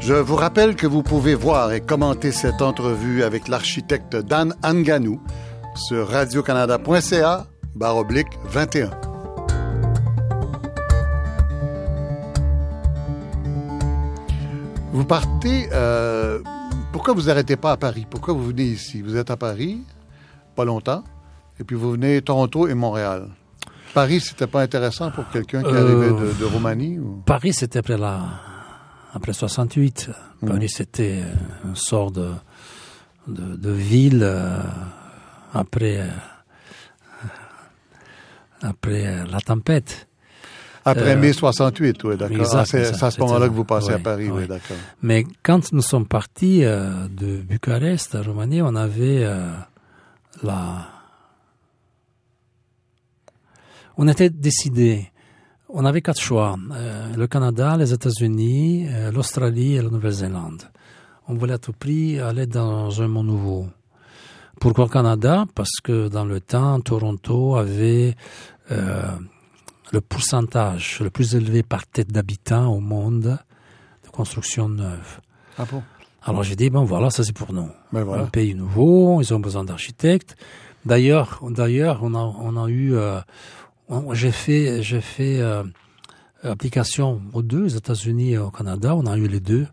Je vous rappelle que vous pouvez voir et commenter cette entrevue avec l'architecte Dan Anganou sur radiocanada.ca baroblique 21. Vous partez euh, pourquoi vous n'arrêtez pas à Paris? Pourquoi vous venez ici? Vous êtes à Paris, pas longtemps, et puis vous venez Toronto et Montréal. Paris, c'était pas intéressant pour quelqu'un qui arrivait de, de, Roumanie? Paris, c'était après la, après 68. Paris, c'était une sorte de, de, de ville euh, après, euh, après la tempête. Après mai 68, oui, d'accord. Ah, c'est à ce moment-là que vous passez à Paris, oui, d'accord. Mais quand nous sommes partis euh, de Bucarest à Roumanie, on avait euh, la... On était décidé. On avait quatre choix. Euh, le Canada, les États-Unis, euh, l'Australie et la Nouvelle-Zélande. On voulait à tout prix aller dans un monde nouveau. Pourquoi le Canada? Parce que dans le temps, Toronto avait euh, le pourcentage le plus élevé par tête d'habitants au monde de construction neuve. Ah bon? Alors j'ai dit, bon voilà, ça c'est pour nous. Ben voilà. Un pays nouveau, ils ont besoin d'architectes. D'ailleurs, d'ailleurs, on a, on a eu, euh, j'ai fait, j'ai fait euh, application aux deux, aux États-Unis et au Canada. On a eu les deux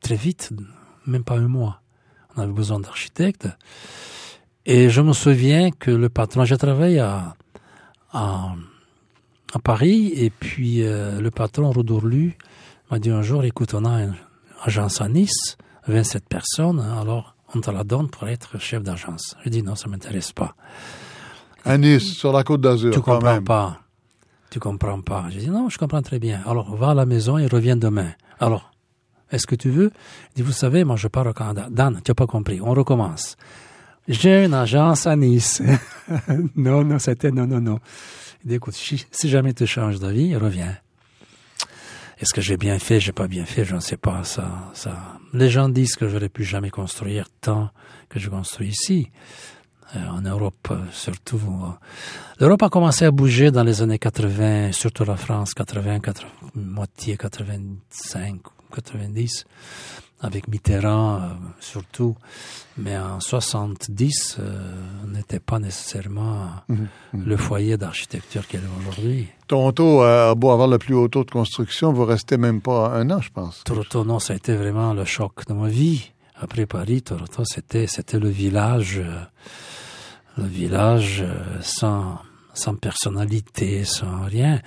très vite, même pas un mois. On avait besoin d'architectes. Et je me souviens que le patron, j'ai travaillé à, à Paris et puis euh, le patron Rodorlu m'a dit un jour écoute on a une agence à Nice 27 personnes alors on te la donne pour être chef d'agence je dis non ça m'intéresse pas à Nice sur la côte d'Azur tu comprends même. pas. Tu comprends pas. Je dis non je comprends très bien. Alors va à la maison et reviens demain. Alors est-ce que tu veux? Il dit vous savez moi je pars au Canada. Dan tu as pas compris. On recommence. J'ai une agence à Nice. Non non c'était non non non. Il dit, écoute, si, jamais tu changes d'avis, reviens. Est-ce que j'ai bien fait, j'ai pas bien fait, je ne sais pas. Ça, ça. Les gens disent que j'aurais pu jamais construire tant que je construis ici. Euh, en Europe, euh, surtout. Euh, L'Europe a commencé à bouger dans les années 80, surtout la France, 80, 80 moitié 85, 90 avec Mitterrand surtout, mais en 70, euh, n'était pas nécessairement Mhm, mmh, mmh. le foyer d'architecture qu'elle est aujourd'hui. Toronto a beau avoir le plus haut taux de construction, vous restez même pas un an, je pense. Toronto, non, ça a été vraiment le choc de ma vie. Après Paris, Toronto, c'était c'était le village, euh, le village euh, sans sans personnalité, sans rien.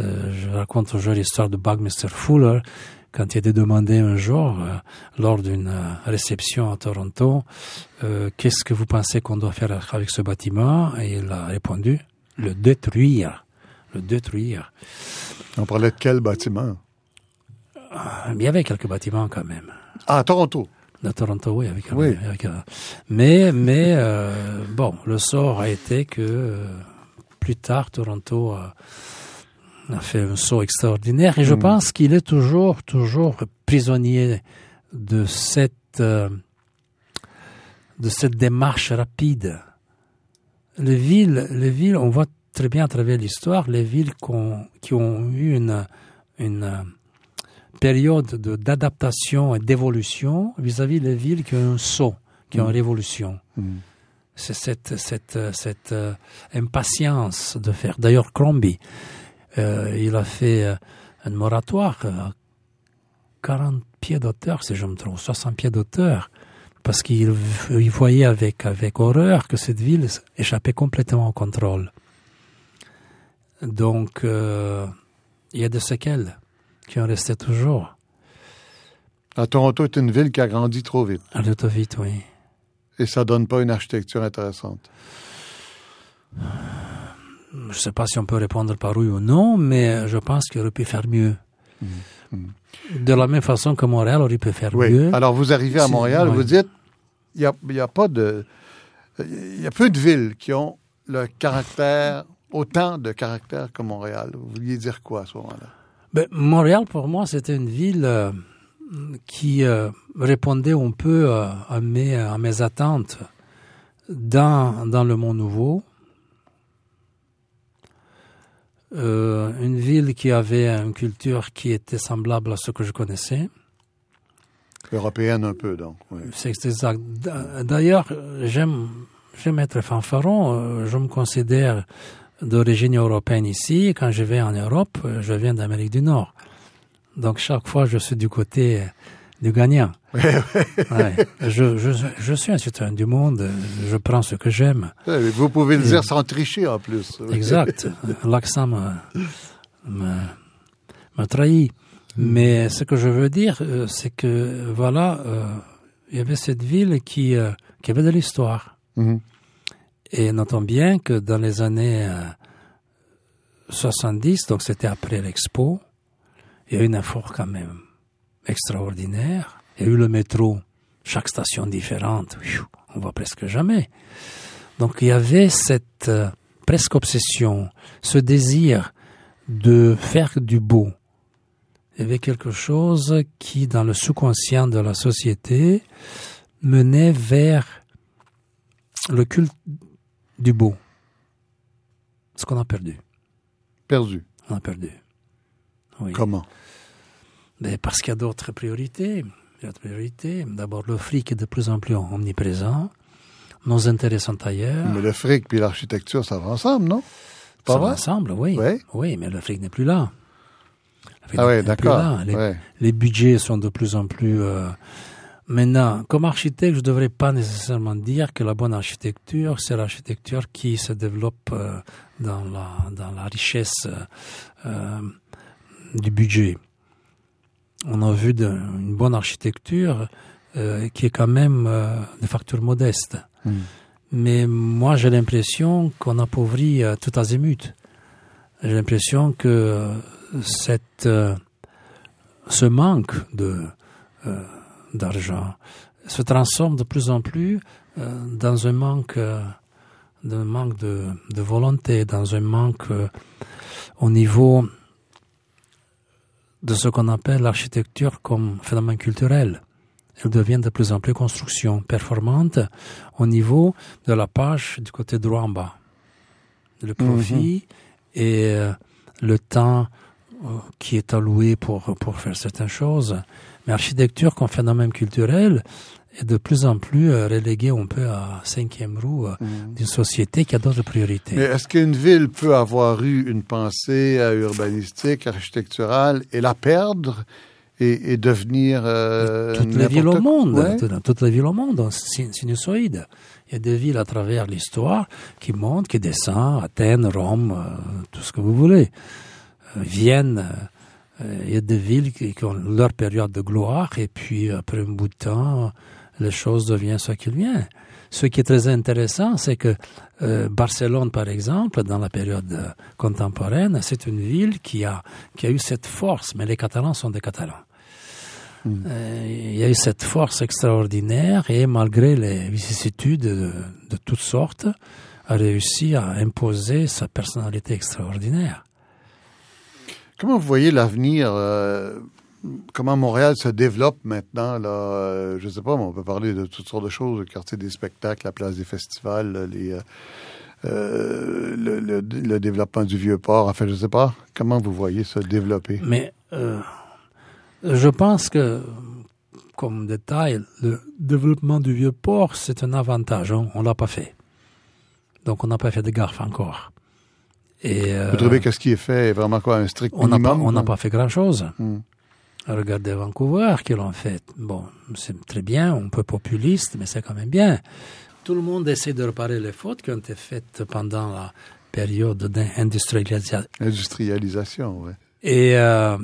Euh, je raconte toujours l'histoire de Buckminster Fuller quand il était demandé un jour, euh, lors d'une euh, réception à Toronto, euh, qu'est-ce que vous pensez qu'on doit faire avec ce bâtiment? Et il a répondu, le détruire. Le détruire. On parlait de quel bâtiment? Euh, Il y avait quelques bâtiments quand même. Ah, à Toronto De Toronto, oui. Avec, Oui. avec, mais mais euh, bon, le sort a été que euh, plus tard, Toronto a, a fait un saut extraordinaire et je Mm. pense qu'il est toujours, toujours prisonnier de cette, euh, de cette démarche rapide. Les villes, les villes, on voit très bien à travers l'histoire, les villes qui ont eu une, une période de- d'adaptation et d'évolution vis-à-vis des villes qui ont un saut, qui ont une révolution. Mhm. C'est cette, cette, cette euh, impatience de faire. D'ailleurs, Crombie, euh, il a fait euh, un moratoire à 40 pieds d'auteur, si je me trompe, 60 pieds d'auteur, parce qu'il il voyait avec, avec horreur que cette ville échappait complètement au contrôle. Donc, il y a des séquelles qui ont resté toujours. À Toronto est une ville qui a grandi trop vite. À trop vite, oui. Et ça donne pas une architecture intéressante. Je ne sais pas si on peut répondre par oui ou non, mais je pense qu'il aurait pu faire mieux. De la même façon que Montréal aurait pu faire Oui. mieux. Alors, vous arrivez à Montréal, vous dites, il y a, il y a pas de, il y a peu de villes qui ont le caractère, autant de caractère que Montréal. Vous vouliez dire quoi à ce moment-là? Ben, Montréal, pour moi, c'était une ville euh, qui euh, répondait un peu euh, à, mes, à mes attentes dans, dans le monde nouveau. Une ville qui avait une culture qui était semblable à ce que je connaissais. Européenne un peu, donc. oui. C'est exact. D'ailleurs, j'aime, j'aime être fanfaron. Je me considère d'origine européenne ici. Quand je vais en Europe, euh, je viens d'Amérique du Nord. Donc chaque fois, je suis du côté du gagnant. Ouais. Je, je, je suis un citoyen du monde. Je prends ce que j'aime. Vous pouvez le dire sans tricher, en plus. Exact. L'accent me, me, me trahit. Mais ce que je veux dire, euh, c'est que voilà, euh, il y avait cette ville qui, euh, qui avait de l'histoire. Mhm. Et notons bien que dans les années euh, 70, donc c'était après l'Expo, il y a eu un effort quand même extraordinaire. Il y a eu le métro, chaque station différente, on voit presque jamais. Donc il y avait cette euh, presque obsession, ce désir de faire du beau. Il y avait quelque chose qui, dans le sous-conscient de la société, menait vers le culte du beau. Ce qu'on a perdu. Perdu. On a perdu. Oui. Comment? Mais parce qu'il y a d'autres priorités. Priorités. D'abord, le fric est de plus en plus omniprésent. Nos intérêts sont ailleurs. Mais le fric puis l'architecture, ça va ensemble, non? Pas Ça va ensemble, oui. Oui, mais le fric n'est plus là. Le fric Ah oui, d'accord. là. Les, Ouais. les budgets sont de plus en plus... euh, Maintenant, comme architecte, je ne devrais pas nécessairement dire que la bonne architecture, c'est l'architecture qui se développe euh, dans, la, dans la richesse euh, euh, du budget. On a vu de- une bonne architecture euh, qui est quand même euh, de facture modeste. Mm. Mais moi, j'ai l'impression qu'on appauvrit tout azimut. J'ai l'impression que cette, ce manque de, d'argent se transforme de plus en plus euh, dans un manque, euh, d'un manque de, de volonté, dans un manque euh, au niveau de ce qu'on appelle l'architecture comme phénomène culturel. Elle devient de plus en plus construction performante au niveau de la page du côté droit en bas. Le profit et le temps qui est alloué pour, pour faire certaines choses. Mais l'architecture comme phénomène culturel est de plus en plus euh, reléguée un peu à cinquième roue euh, d'une société qui a d'autres priorités. Mais est-ce qu'une ville peut avoir eu une pensée urbanistique, architecturale, et la perdre et, et devenir euh, toutes les villes n'importe au monde, Ouais. dans toutes les villes au monde, sinusoïde. Il y a des villes à travers l'histoire qui montent, qui descendent, Athènes, Rome, euh, tout ce que vous voulez. Vienne, il y a des villes qui, qui ont leur période de gloire et puis après un bout de temps, les choses deviennent ce qu'il vient. Ce qui est très intéressant, c'est que euh, Barcelone, par exemple, dans la période euh, contemporaine, c'est une ville qui a, qui a eu cette force, mais les Catalans sont des Catalans. Euh, il y a eu cette force extraordinaire et malgré les vicissitudes de, de toutes sortes, a réussi à imposer sa personnalité extraordinaire. Comment vous voyez l'avenir euh, Comment Montréal se développe maintenant là euh, Je sais pas, mais on peut parler de toutes sortes de choses, le quartier des spectacles, la place des festivals, euh, le, développement du vieux port. Enfin, je sais pas. Comment vous voyez se développer? Mais je pense que, comme détail, le développement du vieux port, c'est un avantage. hein. On l'a pas fait. Donc on n'a pas fait de gaffe encore. Et Vous trouvez que ce qui est fait est vraiment quoi, un strict on minimum? on n'a pas fait grand-chose. Hmm. Regardez Vancouver, qui l'ont fait. Bon, c'est très bien, un peu populiste, mais c'est quand même bien. Tout le monde essaie de réparer les fautes qui ont été faites pendant la période d'industrialisation. Industrialisation, oui. Et euh,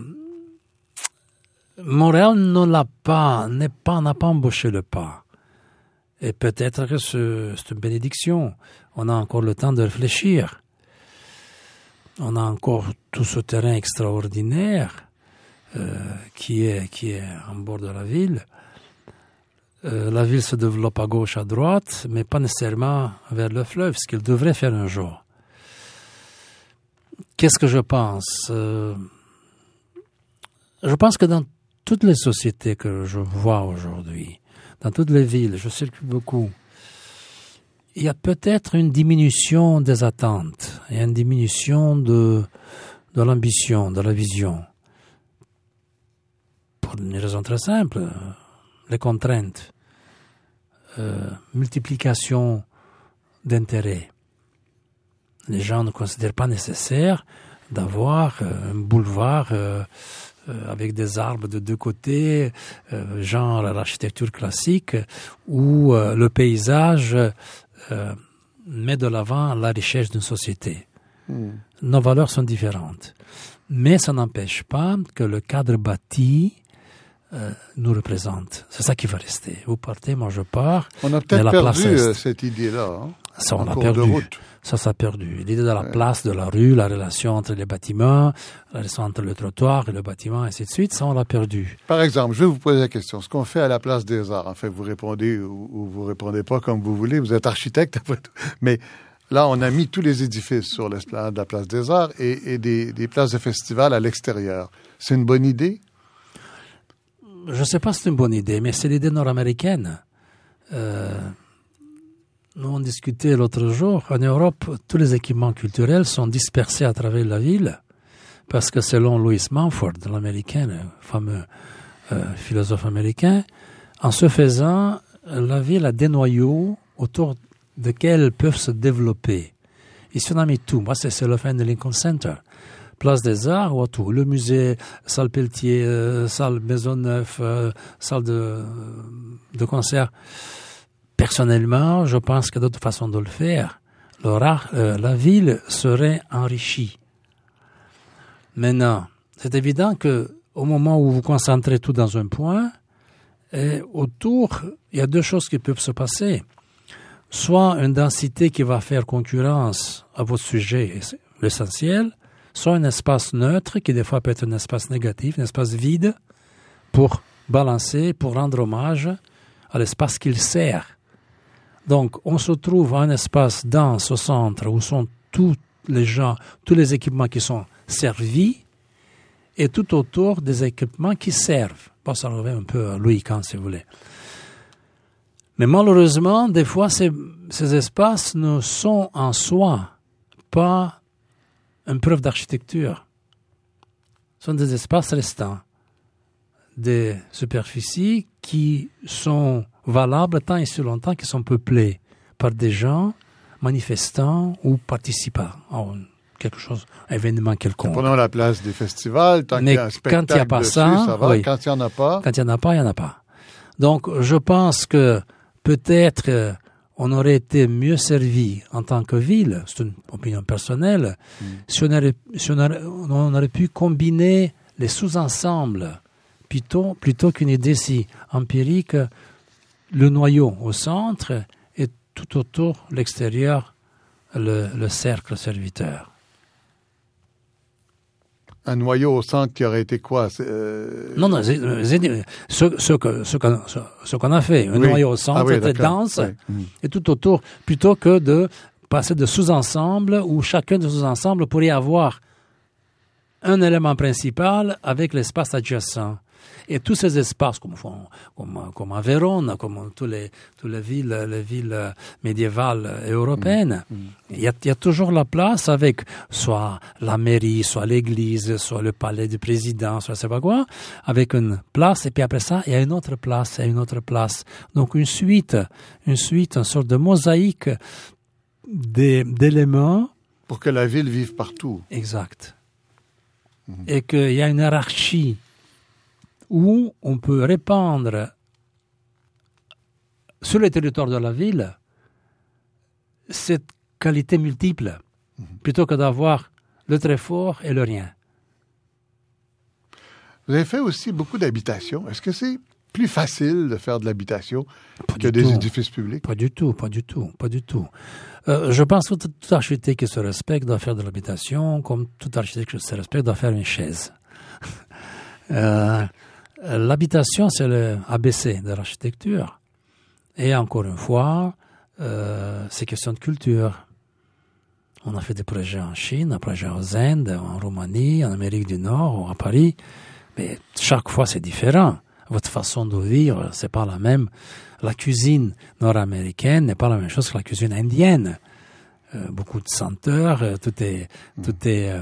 Montréal ne l'a pas, n'est pas, n'a pas embauché le pas. Et peut-être que c'est une bénédiction. On a encore le temps de réfléchir. On a encore tout ce terrain extraordinaire euh, qui est qui en bord de la ville. Euh, la ville se développe à gauche, à droite, mais pas nécessairement vers le fleuve, ce qu'il devrait faire un jour. Qu'est-ce que je pense euh, Je pense que dans toutes les sociétés que je vois aujourd'hui, dans toutes les villes, je circule beaucoup, il y a peut-être une diminution des attentes, et une diminution de, de l'ambition, de la vision pour une raison très simple, les contraintes, euh, multiplication d'intérêts. Les gens ne considèrent pas nécessaire d'avoir euh, un boulevard euh, avec des arbres de deux côtés, genre l'architecture classique, où le paysage met de l'avant la richesse d'une société. Hmm. Nos valeurs sont différentes. Mais ça n'empêche pas que le cadre bâti euh, nous représente. C'est ça qui va rester. Vous partez, moi je pars. On a peut-être perdu euh, cette idée-là. Hein, ça, on a perdu. Ça, ça a perdu. L'idée de la place, de la rue, la relation entre les bâtiments, la relation entre le trottoir et le bâtiment, et ainsi de suite, ça, on l'a perdu. Par exemple, je vais vous poser la question. Ce qu'on fait à la place des arts, en fait, vous répondez ou, ou vous répondez pas comme vous voulez. Vous êtes architecte, après tout. Mais Là, on a mis tous les édifices sur l'esplanade de la place des Arts et, et des, des, places de festival à l'extérieur. C'est une bonne idée? je ne sais pas si c'est une bonne idée, mais c'est l'idée nord-américaine. Euh, nous on discutait l'autre jour, en Europe, tous les équipements culturels sont dispersés à travers la ville, parce que selon Louis Mumford, l'américain, fameux euh, philosophe américain, en ce faisant, la ville a des noyaux autour desquels peuvent se développer. Ici, on a mis tout. Moi, c'est le fin de Lincoln Center place des Arts ou tout. Le musée, salle Pelletier, euh, salle Maisonneuve, euh, salle de concert. Personnellement, je pense qu'il y a d'autres façons de le faire. Euh, la ville serait enrichie. Maintenant, c'est évident que au moment où vous concentrez tout dans un point, autour, il y a deux choses qui peuvent se passer. Soit une densité qui va faire concurrence à votre sujet, l'essentiel, soit un espace neutre, qui des fois peut être un espace négatif, un espace vide, pour balancer, pour rendre hommage à l'espace qu'il sert. Donc, on se trouve à un espace dense au centre où sont tous les gens, tous les équipements qui sont servis, et tout autour des équipements qui servent. Bon, ça revient un peu à Louis Kahn, si vous voulez. Mais malheureusement, des fois, ces, ces espaces ne sont en soi pas une preuve d'architecture. Ce sont des espaces restants, des superficies qui sont valables tant et si longtemps qu'ils sont peuplés par des gens manifestants ou participant à quelque chose, un événement quelconque. Prenons la place des festivals, tant qu'il y a un spectacle quand il n'y a pas ça, ça va. Quand il n'y en a pas. Quand il n'y en a pas, il n'y en a pas. Donc, je pense que peut-être on aurait été mieux servi en tant que ville, c'est une opinion personnelle, mm. si, on, aurait, pu combiner les sous-ensembles plutôt, plutôt qu'une idée si empirique, le noyau au centre et tout autour l'extérieur, le cercle serviteur. Un noyau au centre qui aurait été quoi euh... Non, non, ce, ce, que, ce, qu'on, ce a fait, un noyau au centre ah très dense et tout autour, plutôt que de passer de sous-ensembles où chacun de sous-ensembles pourrait avoir un élément principal avec l'espace adjacent. Et tous ces espaces, comme, comme, comme à Vérone, comme toutes les, toutes les villes, les villes médiévales européennes, mm. Mm. il, y a, il y a toujours la place avec soit la mairie, soit l'église, soit le palais du président, soit je sais pas quoi, avec une place, et puis après ça, il y a une autre place, et une autre place. Donc une suite, une suite, une sorte de mosaïque d'éléments. Pour que la ville vive partout. Exact. Et qu'il y a une hiérarchie où on peut répandre sur le territoire de la ville cette qualité multiple, plutôt que d'avoir le très fort et le rien. Vous avez fait aussi beaucoup d'habitations. Est-ce que c'est plus facile de faire de l'habitation que des édifices publics? Pas du tout, pas du tout, pas du tout. Euh, je pense que tout, architecte qui se respecte doit faire de l'habitation, comme tout architecte qui se respecte doit faire une chaise. euh, l'habitation, c'est le ABC de l'architecture. Et encore une fois, euh, c'est question de culture. On a fait des projets en Chine, des projets en Inde, en Roumanie, en Amérique du Nord, ou à Paris. Mais chaque fois, c'est différent. Votre façon de vivre, c'est pas la même. La cuisine nord-américaine n'est pas la même chose que la cuisine indienne. Euh, beaucoup de senteurs, euh, tout est, tout est,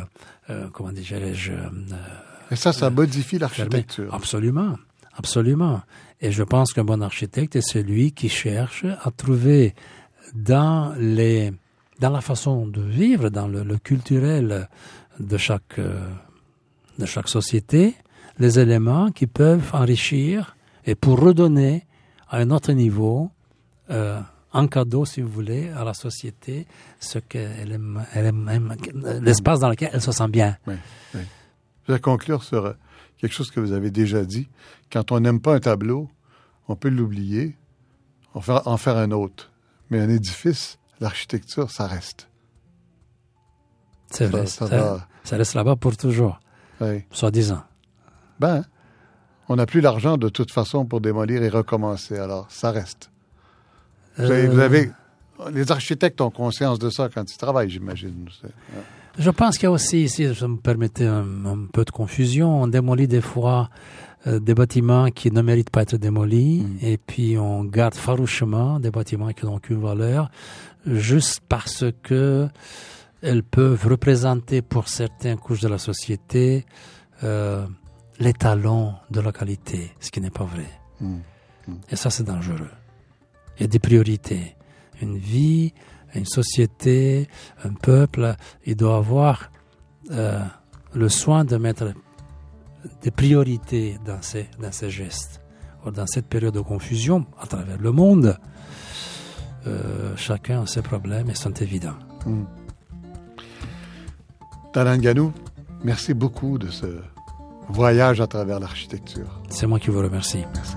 comment dirais-je. Et ça, ça modifie l'architecture. Absolument, absolument. Et je pense qu'un bon architecte est celui qui cherche à trouver dans les, dans la façon de vivre, dans le, le culturel de chaque, de chaque société, les éléments qui peuvent enrichir et pour redonner à un autre niveau euh, un cadeau, si vous voulez, à la société, ce qu'elle aime, elle aime, l'espace dans lequel elle se sent bien. Oui, oui. Je vais conclure sur euh, quelque chose que vous avez déjà dit. Quand on n'aime pas un tableau, on peut l'oublier, en faire, en faire un autre. Mais un édifice, l'architecture, ça reste. C'est vrai. Ça, ça, ça reste là-bas pour toujours. Oui. Soi-disant. Ben, on n'a plus l'argent de toute façon pour démolir et recommencer. Alors, ça reste. Vous, avez, vous avez, les architectes ont conscience de ça quand ils travaillent, j'imagine. Je pense qu'il y a aussi ici, je me permettais un, un, peu de confusion, on démolit des fois euh, des bâtiments qui ne méritent pas d'être démolis, mm. et puis on garde farouchement des bâtiments qui n'ont aucune valeur, juste parce que elles peuvent représenter pour certaines couches de la société euh, l'étalon de la qualité, ce qui n'est pas vrai. Mmh. Mmh. Et ça, c'est dangereux. Il y a des priorités. Une vie, une société, un peuple, il doit avoir euh, le soin de mettre des priorités dans ces, dans ces gestes. Or, dans cette période de confusion à travers le monde, euh, chacun a ses problèmes et sont évidents. Mmh. Merci beaucoup de ce voyage à travers l'architecture. C'est moi qui vous remercie. Merci.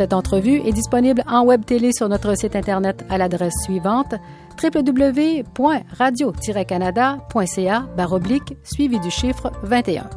Cette entrevue est disponible en web télé sur notre site internet à l'adresse suivante www.radio-canada.ca suivi du chiffre 21.